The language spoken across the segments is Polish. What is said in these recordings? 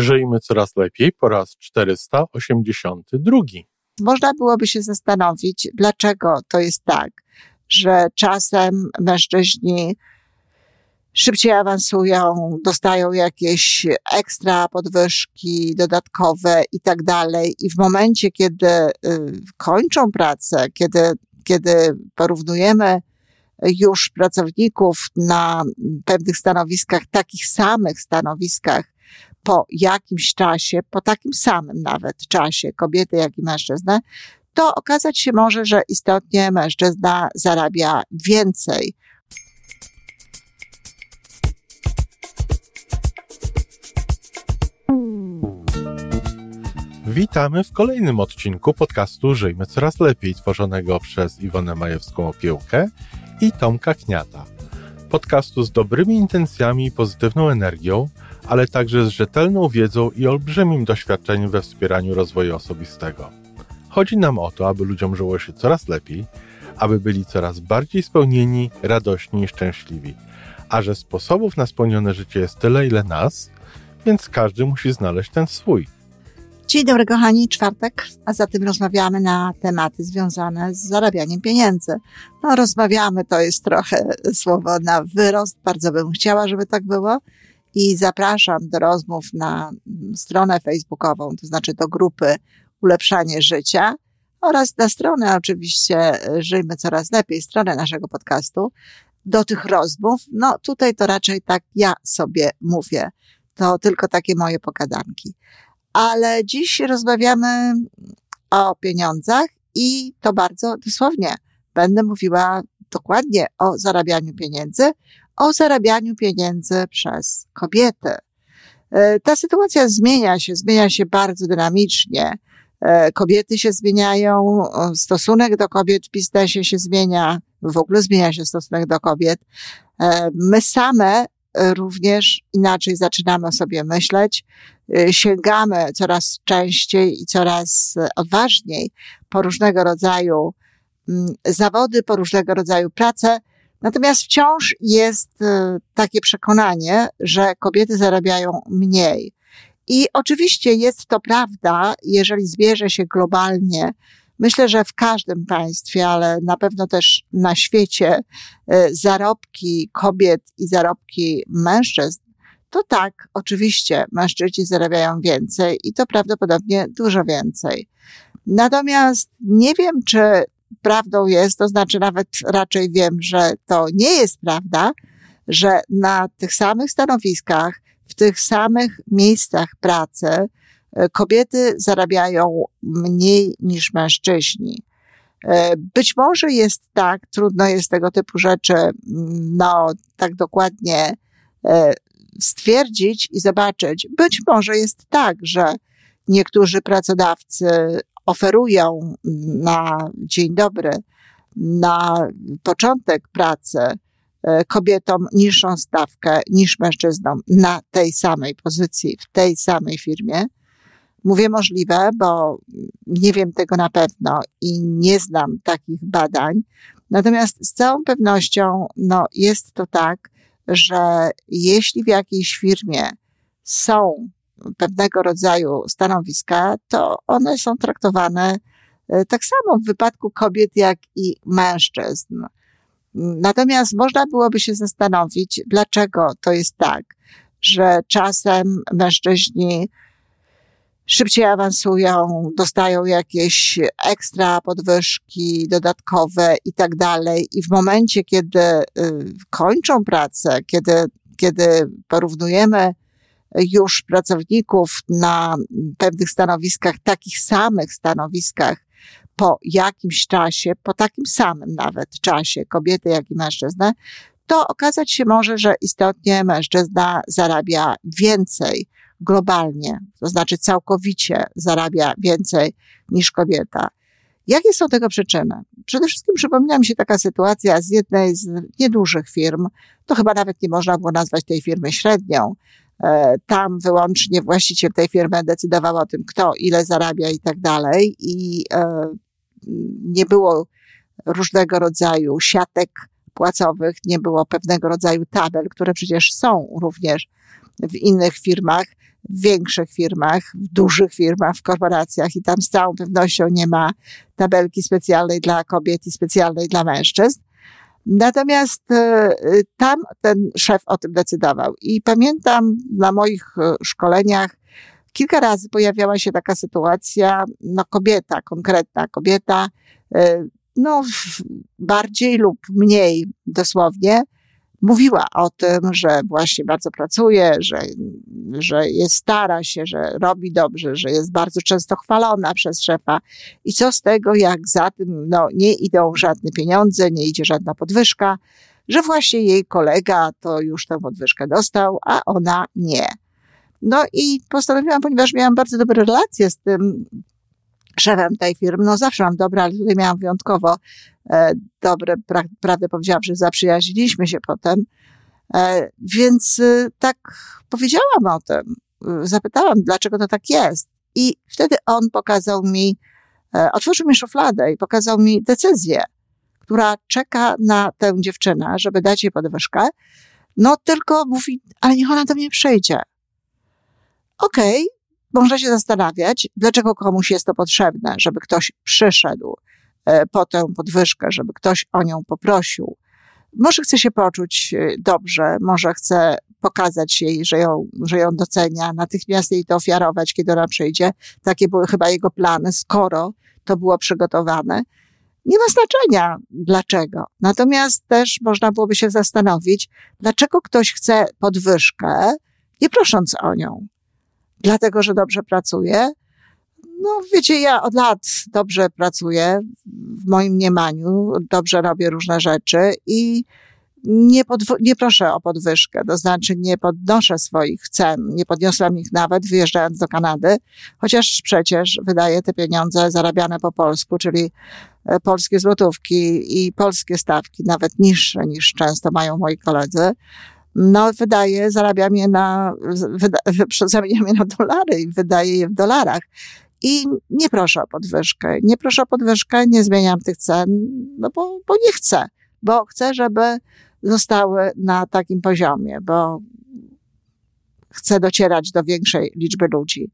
Żyjmy coraz lepiej po raz 482. Można byłoby się zastanowić, dlaczego to jest tak, że czasem mężczyźni szybciej awansują, dostają jakieś ekstra podwyżki dodatkowe i tak dalej. I w momencie, kiedy y, kończą pracę, kiedy, kiedy porównujemy już pracowników na pewnych stanowiskach, takich samych stanowiskach, po jakimś czasie, po takim samym nawet czasie, kobiety jak i mężczyznę, to okazać się może, że istotnie mężczyzna zarabia więcej. Witamy w kolejnym odcinku podcastu Żyjmy Coraz Lepiej, tworzonego przez Iwonę Majewską-Opiełkę i Tomka Kniata. Podcastu z dobrymi intencjami i pozytywną energią, ale także z rzetelną wiedzą i olbrzymim doświadczeniem we wspieraniu rozwoju osobistego. Chodzi nam o to, aby ludziom żyło się coraz lepiej, aby byli coraz bardziej spełnieni, radośni i szczęśliwi. A że sposobów na spełnione życie jest tyle, ile nas, więc każdy musi znaleźć ten swój. Dzień dobry, kochani, czwartek, a zatem rozmawiamy na tematy związane z zarabianiem pieniędzy. No, rozmawiamy to jest trochę słowo na wyrost. Bardzo bym chciała, żeby tak było. I zapraszam do rozmów na stronę facebookową, to znaczy do grupy Ulepszanie Życia oraz na stronę oczywiście Żyjmy Coraz Lepiej, stronę naszego podcastu. Do tych rozmów, no tutaj to raczej tak ja sobie mówię. To tylko takie moje pokadanki ale dziś rozmawiamy o pieniądzach i to bardzo dosłownie. Będę mówiła dokładnie o zarabianiu pieniędzy, o zarabianiu pieniędzy przez kobiety. E, ta sytuacja zmienia się, zmienia się bardzo dynamicznie. E, kobiety się zmieniają, stosunek do kobiet w biznesie się zmienia, w ogóle zmienia się stosunek do kobiet. E, my same również inaczej zaczynamy sobie myśleć, y, sięgamy coraz częściej i coraz odważniej po różnego rodzaju mm, zawody, po różnego rodzaju pracę. Natomiast wciąż jest takie przekonanie, że kobiety zarabiają mniej. I oczywiście jest to prawda, jeżeli zbierze się globalnie Myślę, że w każdym państwie, ale na pewno też na świecie, e, zarobki kobiet i zarobki mężczyzn, to tak, oczywiście mężczyźni zarabiają więcej i to prawdopodobnie dużo więcej. Natomiast nie wiem, czy prawdą jest, to znaczy nawet raczej wiem, że to nie jest prawda, że na tych samych stanowiskach, w tych samych miejscach pracy, kobiety zarabiają mniej niż mężczyźni. E, być może jest tak, trudno jest tego typu rzeczy, no, tak dokładnie e, stwierdzić i zobaczyć. Być może jest tak, że niektórzy pracodawcy oferują na dzień dobry, na początek pracy kobietom niższą stawkę niż mężczyznom na tej samej pozycji, w tej samej firmie. Mówię możliwe, bo nie wiem tego na pewno i nie znam takich badań. Natomiast z całą pewnością, no, jest to tak, że jeśli w jakiejś firmie są pewnego rodzaju stanowiska, to one są traktowane e, tak samo w wypadku kobiet, jak i mężczyzn. Natomiast można byłoby się zastanowić, dlaczego to jest tak, że czasem mężczyźni szybciej awansują, dostają jakieś ekstra podwyżki dodatkowe i tak dalej. I w momencie, kiedy y, kończą pracę, kiedy, kiedy porównujemy już pracowników na pewnych stanowiskach, takich samych stanowiskach, po jakimś czasie, po takim samym nawet czasie, kobiety jak i mężczyznę, to okazać się może, że istotnie mężczyzna zarabia więcej globalnie, to znaczy całkowicie zarabia więcej niż kobieta. Jakie są tego przyczyny? Przede wszystkim przypomina mi się taka sytuacja z jednej z niedużych firm. To chyba nawet nie można było nazwać tej firmy średnią. E, tam wyłącznie właściciel tej firmy decydował o tym, kto ile zarabia i tak dalej. I e, nie było różnego rodzaju siatek płacowych, nie było pewnego rodzaju tabel, które przecież są również w innych firmach, w większych firmach, w dużych firmach, w korporacjach i tam z całą pewnością nie ma tabelki specjalnej dla kobiet i specjalnej dla mężczyzn. Natomiast e, tam ten szef o tym decydował. I pamiętam na moich e, szkoleniach kilka razy pojawiała się taka sytuacja, no kobieta, konkretna kobieta, e, no bardziej lub mniej dosłownie, mówiła o tym, że właśnie bardzo pracuje, że, że jest stara się, że robi dobrze, że jest bardzo często chwalona przez szefa. I co z tego, jak za tym no, nie idą żadne pieniądze, nie idzie żadna podwyżka, że właśnie jej kolega to już tę podwyżkę dostał, a ona nie. No i postanowiłam, ponieważ miałam bardzo dobre relacje z tym szefem tej firmy, no zawsze mam dobre, ale tutaj miałam wyjątkowo e, dobre, pra, prawdę powiedziawszy, zaprzyjaźniliśmy się potem, e, więc e, tak powiedziałam o tym, zapytałam, dlaczego to tak jest. I wtedy on pokazał mi, otworzył mi szufladę i pokazał mi decyzję, która czeka na tę dziewczynę, żeby dać jej podwyżkę, no tylko mówi, ale niech ona do mnie przyjdzie. Okej, okay, można się zastanawiać, dlaczego komuś jest to potrzebne, żeby ktoś przyszedł e, po tę podwyżkę, żeby ktoś o nią poprosił. Może chce się poczuć e, dobrze, może chce pokazać jej, że ją, że ją docenia, natychmiast jej to ofiarować, kiedy ona przyjdzie. Takie były chyba jego plany, skoro to było przygotowane. Nie ma znaczenia dlaczego. Natomiast też można byłoby się zastanowić, dlaczego ktoś chce podwyżkę, nie prosząc o nią dlatego, że dobrze pracuję. No, wiecie, ja od lat dobrze pracuję w moim mniemaniu, dobrze robię różne rzeczy i nie, nie proszę o podwyżkę, to znaczy nie podnoszę swoich cen, nie podniosłam ich nawet wyjeżdżając do Kanady, chociaż przecież wydaję te pieniądze zarabiane po polsku, czyli e, polskie złotówki i polskie stawki, nawet niższe niż często mają moi koledzy no wydaje, zarabiam je na, zamieniam je na dolary i wydaje je w dolarach. I nie proszę o podwyżkę. Nie proszę o podwyżkę, nie zmieniam tych cen, no bo, bo nie chcę. Bo chcę, żeby zostały na takim poziomie, bo chcę docierać do większej liczby ludzi.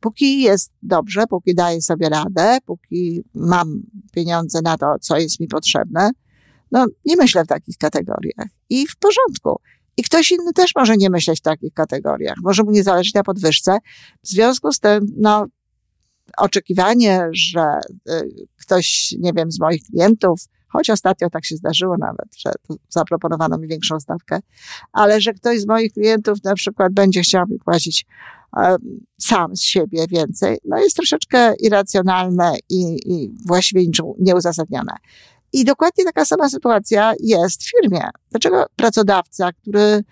Póki jest dobrze, póki daję sobie radę, póki mam pieniądze na to, co jest mi potrzebne, no nie myślę w takich kategoriach. I w porządku. I ktoś inny też może nie myśleć w takich kategoriach. Może mu nie zależeć na podwyżce. W związku z tym, no, oczekiwanie, że y, ktoś, nie wiem, z moich klientów, choć ostatnio tak się zdarzyło nawet, że zaproponowano mi większą stawkę, ale że ktoś z moich klientów na przykład będzie chciał mi płacić e, sam z siebie więcej, no jest troszeczkę irracjonalne i, i właściwie nieuzasadnione. I dokładnie taka sama sytuacja jest w firmie. Dlaczego pracodawca, który mm,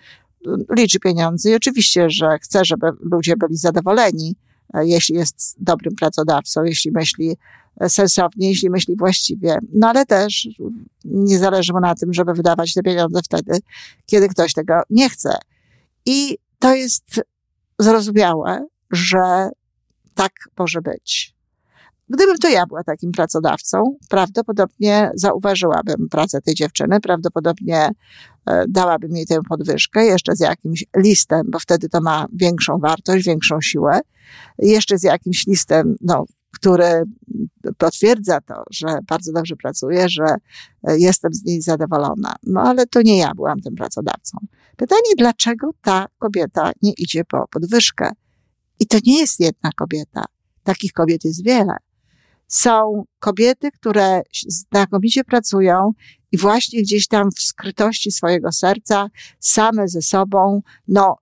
liczy pieniądze i oczywiście, że chce, żeby ludzie byli zadowoleni, e, jeśli jest dobrym pracodawcą, jeśli myśli e, sensownie, jeśli myśli właściwie, no ale też nie zależy mu na tym, żeby wydawać te pieniądze wtedy, kiedy ktoś tego nie chce. I to jest zrozumiałe, że tak może być. Gdybym to ja była takim pracodawcą, prawdopodobnie zauważyłabym pracę tej dziewczyny, prawdopodobnie e, dałabym jej tę podwyżkę, jeszcze z jakimś listem, bo wtedy to ma większą wartość, większą siłę, jeszcze z jakimś listem, no, który potwierdza to, że bardzo dobrze pracuję, że e, jestem z niej zadowolona. No ale to nie ja byłam tym pracodawcą. Pytanie, dlaczego ta kobieta nie idzie po podwyżkę? I to nie jest jedna kobieta. Takich kobiet jest wiele są kobiety, które znakomicie pracują i właśnie gdzieś tam w skrytości swojego serca, same ze sobą, no,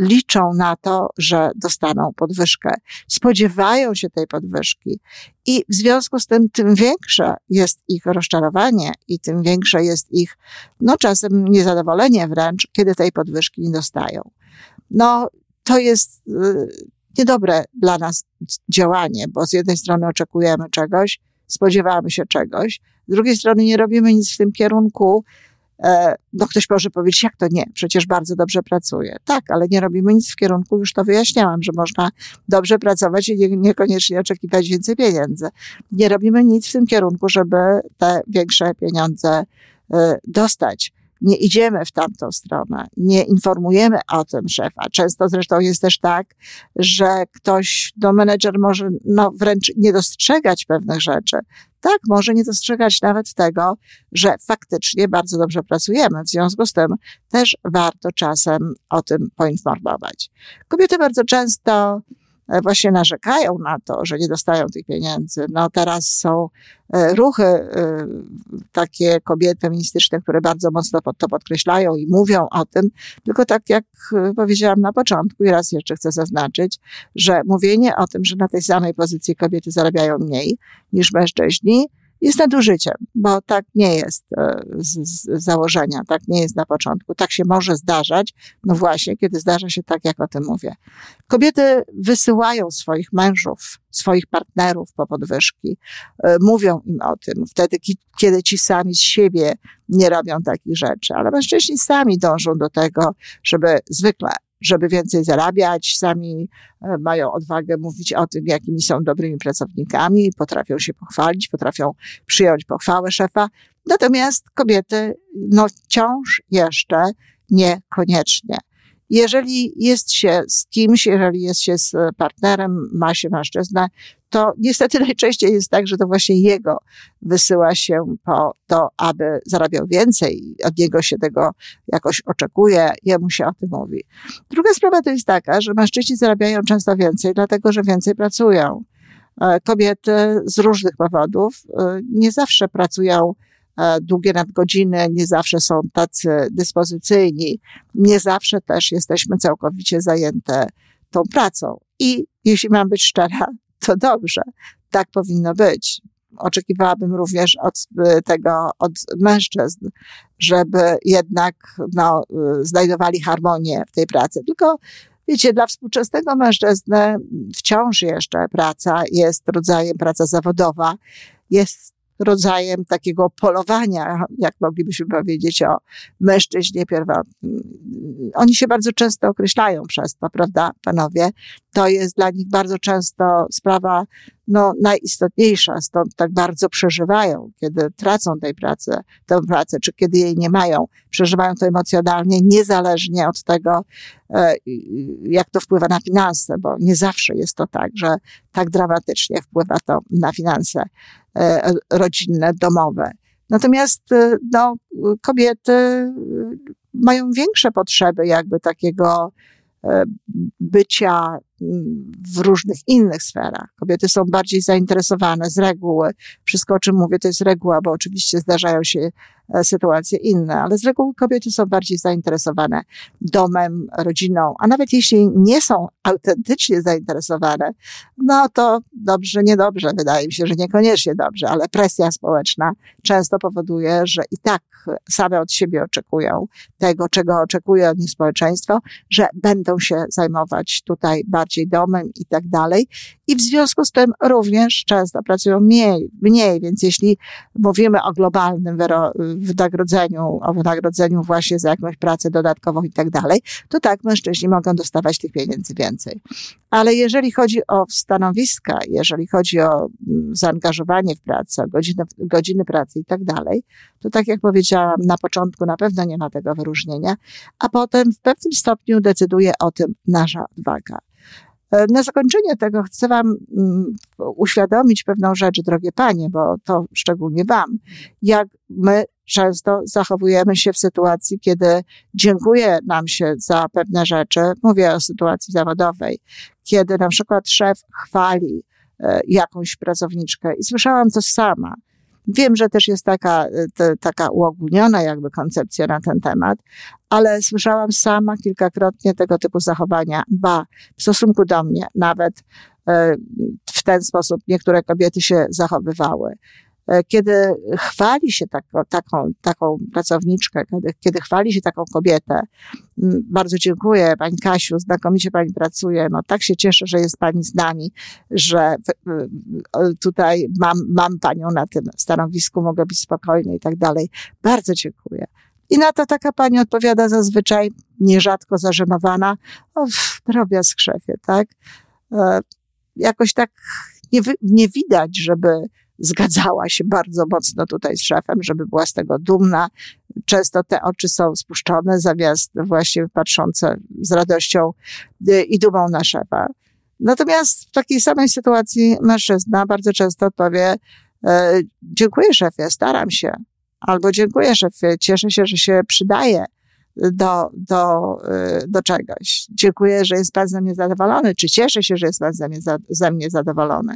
liczą na to, że dostaną podwyżkę. Spodziewają się tej podwyżki. I w związku z tym, tym większe jest ich rozczarowanie i tym większe jest ich, no czasem niezadowolenie wręcz, kiedy tej podwyżki nie dostają. No, to jest y, niedobre dla nas działanie, bo z jednej strony oczekujemy czegoś, spodziewamy się czegoś, z drugiej strony nie robimy nic w tym kierunku. E, no ktoś może powiedzieć, jak to nie, przecież bardzo dobrze pracuje. Tak, ale nie robimy nic w kierunku, już to wyjaśniałam, że można dobrze pracować i nie, niekoniecznie oczekiwać więcej pieniędzy. Nie robimy nic w tym kierunku, żeby te większe pieniądze e, dostać. Nie idziemy w tamtą stronę, nie informujemy o tym szefa. Często zresztą jest też tak, że ktoś, no menedżer może no, wręcz nie dostrzegać pewnych rzeczy. Tak, może nie dostrzegać nawet tego, że faktycznie bardzo dobrze pracujemy. W związku z tym też warto czasem o tym poinformować. Kobiety bardzo często właśnie narzekają na to, że nie dostają tych pieniędzy. No teraz są e, ruchy e, takie kobiety feministyczne, które bardzo mocno to podkreślają i mówią o tym, tylko tak jak powiedziałam na początku i raz jeszcze chcę zaznaczyć, że mówienie o tym, że na tej samej pozycji kobiety zarabiają mniej niż mężczyźni, jest nadużyciem, bo tak nie jest e, z, z, założenia, tak nie jest na początku. Tak się może zdarzać, no właśnie, kiedy zdarza się tak, jak o tym mówię. Kobiety wysyłają swoich mężów, swoich partnerów po podwyżki, e, mówią im o tym, wtedy, kiedy ci sami z siebie nie robią takich rzeczy, ale mężczyźni sami dążą do tego, żeby zwykle żeby więcej zarabiać, sami e, mają odwagę mówić o tym, jakimi są dobrymi pracownikami, potrafią się pochwalić, potrafią przyjąć pochwałę szefa. Natomiast kobiety, no, wciąż jeszcze niekoniecznie. Jeżeli jest się z kimś, jeżeli jest się z partnerem, ma się mężczyznę, to niestety najczęściej jest tak, że to właśnie jego wysyła się po to, aby zarabiał więcej. Od niego się tego jakoś oczekuje, jemu się o tym mówi. Druga sprawa to jest taka, że mężczyźni zarabiają często więcej, dlatego że więcej pracują. E, kobiety z różnych powodów e, nie zawsze pracują długie nadgodziny, nie zawsze są tacy dyspozycyjni, nie zawsze też jesteśmy całkowicie zajęte tą pracą. I jeśli mam być szczera, to dobrze. Tak powinno być. Oczekiwałabym również od y, tego, od mężczyzn, żeby jednak no, y, znajdowali harmonię w tej pracy. Tylko Wiecie, dla współczesnego mężczyzny wciąż jeszcze praca jest rodzajem, praca zawodowa jest rodzajem takiego polowania, jak moglibyśmy powiedzieć o mężczyźnie pierwotnym. Oni się bardzo często określają przez to, prawda, panowie? To jest dla nich bardzo często sprawa no, najistotniejsza, stąd tak bardzo przeżywają, kiedy tracą tej pracy, tę pracę, czy kiedy jej nie mają. Przeżywają to emocjonalnie, niezależnie od tego, e, jak to wpływa na finanse, bo nie zawsze jest to tak, że tak dramatycznie wpływa to na finanse rodzinne, domowe. Natomiast e, no, kobiety mają większe potrzeby jakby takiego bycia w różnych innych sferach. Kobiety są bardziej zainteresowane z reguły. Wszystko, o czym mówię, to jest reguła, bo oczywiście zdarzają się e, sytuacje inne, ale z reguły kobiety są bardziej zainteresowane domem, rodziną, a nawet jeśli nie są autentycznie zainteresowane, no to dobrze, niedobrze, wydaje mi się, że niekoniecznie dobrze, ale presja społeczna często powoduje, że i tak same od siebie oczekują tego, czego oczekuje od nich społeczeństwo, że będą się zajmować tutaj bardziej bardziej domem i tak dalej. I w związku z tym również często pracują mniej, mniej więc jeśli mówimy o globalnym wynagrodzeniu, o wynagrodzeniu właśnie za jakąś pracę dodatkową i tak dalej, to tak, mężczyźni mogą dostawać tych pieniędzy więcej. Ale jeżeli chodzi o stanowiska, jeżeli chodzi o mm, zaangażowanie w pracę, godziny, godziny pracy i tak dalej, to tak jak powiedziałam, na początku na pewno nie ma tego wyróżnienia, a potem w pewnym stopniu decyduje o tym nasza waga. Na zakończenie tego chcę Wam mm, uświadomić pewną rzecz, drogie Panie, bo to szczególnie Wam, jak my często zachowujemy się w sytuacji, kiedy dziękuję nam się za pewne rzeczy, mówię o sytuacji zawodowej, kiedy na przykład szef chwali e, jakąś pracowniczkę i słyszałam to sama, Wiem, że też jest taka, te, taka uogólniona jakby koncepcja na ten temat, ale słyszałam sama kilkakrotnie tego typu zachowania, ba, w stosunku do mnie nawet e, w ten sposób niektóre kobiety się zachowywały. E, kiedy chwali się taką, taką, taką pracowniczkę, kiedy, kiedy chwali się taką kobietę, bardzo dziękuję Pani Kasiu, znakomicie Pani pracuje, no tak się cieszę, że jest Pani z nami, że tutaj mam, mam Panią na tym stanowisku, mogę być spokojna i tak dalej. Bardzo dziękuję. I na to taka pani odpowiada zazwyczaj, nierzadko zażenowana, o, drobiazg szefie, tak? E, jakoś tak nie, nie widać, żeby zgadzała się bardzo mocno tutaj z szefem, żeby była z tego dumna. Często te oczy są spuszczone, zamiast właśnie patrzące z radością y, i dumą na szefa. Natomiast w takiej samej sytuacji mężczyzna bardzo często powie, e, dziękuję szefie, staram się, albo dziękuję szefie, cieszę się, że się przydaje do, do, y, do czegoś. Dziękuję, że jest Pan ze mnie zadowolony, czy cieszę się, że jest Pan ze mnie, za, ze mnie zadowolony.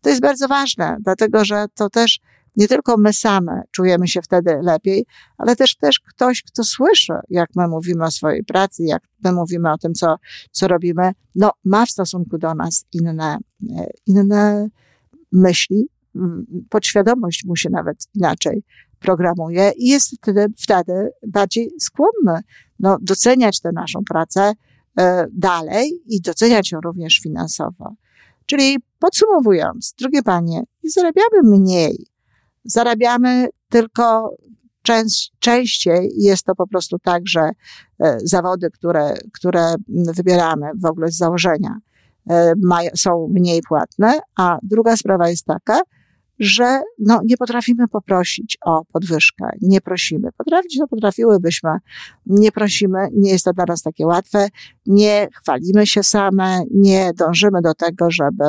To jest bardzo ważne, dlatego że to też nie tylko my same czujemy się wtedy lepiej, ale też też ktoś, kto słyszy, jak my mówimy o swojej pracy, jak my mówimy o tym, co, co robimy, no ma w stosunku do nas inne, e, inne myśli, podświadomość mu się nawet inaczej programuje i jest wtedy, wtedy bardziej skłonny no, doceniać tę naszą pracę e, dalej i doceniać ją również finansowo. Czyli podsumowując, drogie panie, nie zarabiamy mniej, zarabiamy tylko częst, częściej. Jest to po prostu tak, że e, zawody, które, które wybieramy w ogóle z założenia, e, są mniej płatne, a druga sprawa jest taka, że no, nie potrafimy poprosić o podwyżkę, nie prosimy. Potrafić to potrafiłybyśmy, nie prosimy, nie jest to dla nas takie łatwe, nie chwalimy się same, nie dążymy do tego, żeby,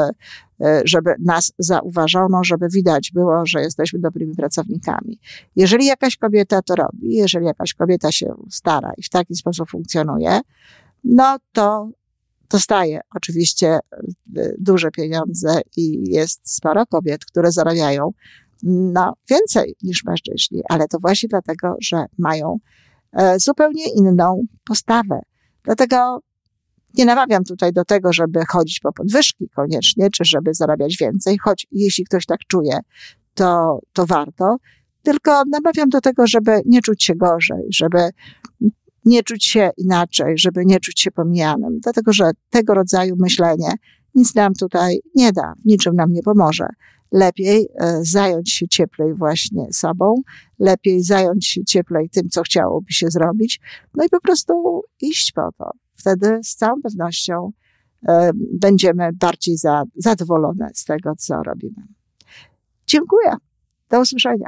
e, żeby nas zauważono, żeby widać było, że jesteśmy dobrymi pracownikami. Jeżeli jakaś kobieta to robi, jeżeli jakaś kobieta się stara i w taki sposób funkcjonuje, no to dostaje oczywiście e, duże pieniądze i jest sporo kobiet, które zarabiają no, więcej niż mężczyźni, ale to właśnie dlatego, że mają e, zupełnie inną postawę. Dlatego nie namawiam tutaj do tego, żeby chodzić po podwyżki koniecznie, czy żeby zarabiać więcej, choć jeśli ktoś tak czuje, to, to warto. Tylko namawiam do tego, żeby nie czuć się gorzej, żeby nie czuć się inaczej, żeby nie czuć się pomijanym, dlatego że tego rodzaju myślenie nic nam tutaj nie da, niczym nam nie pomoże. Lepiej e, zająć się cieplej właśnie sobą, lepiej zająć się cieplej tym, co chciałoby się zrobić, no i po prostu iść po to. Wtedy z całą pewnością e, będziemy bardziej za, zadowolone z tego, co robimy. Dziękuję. Do usłyszenia.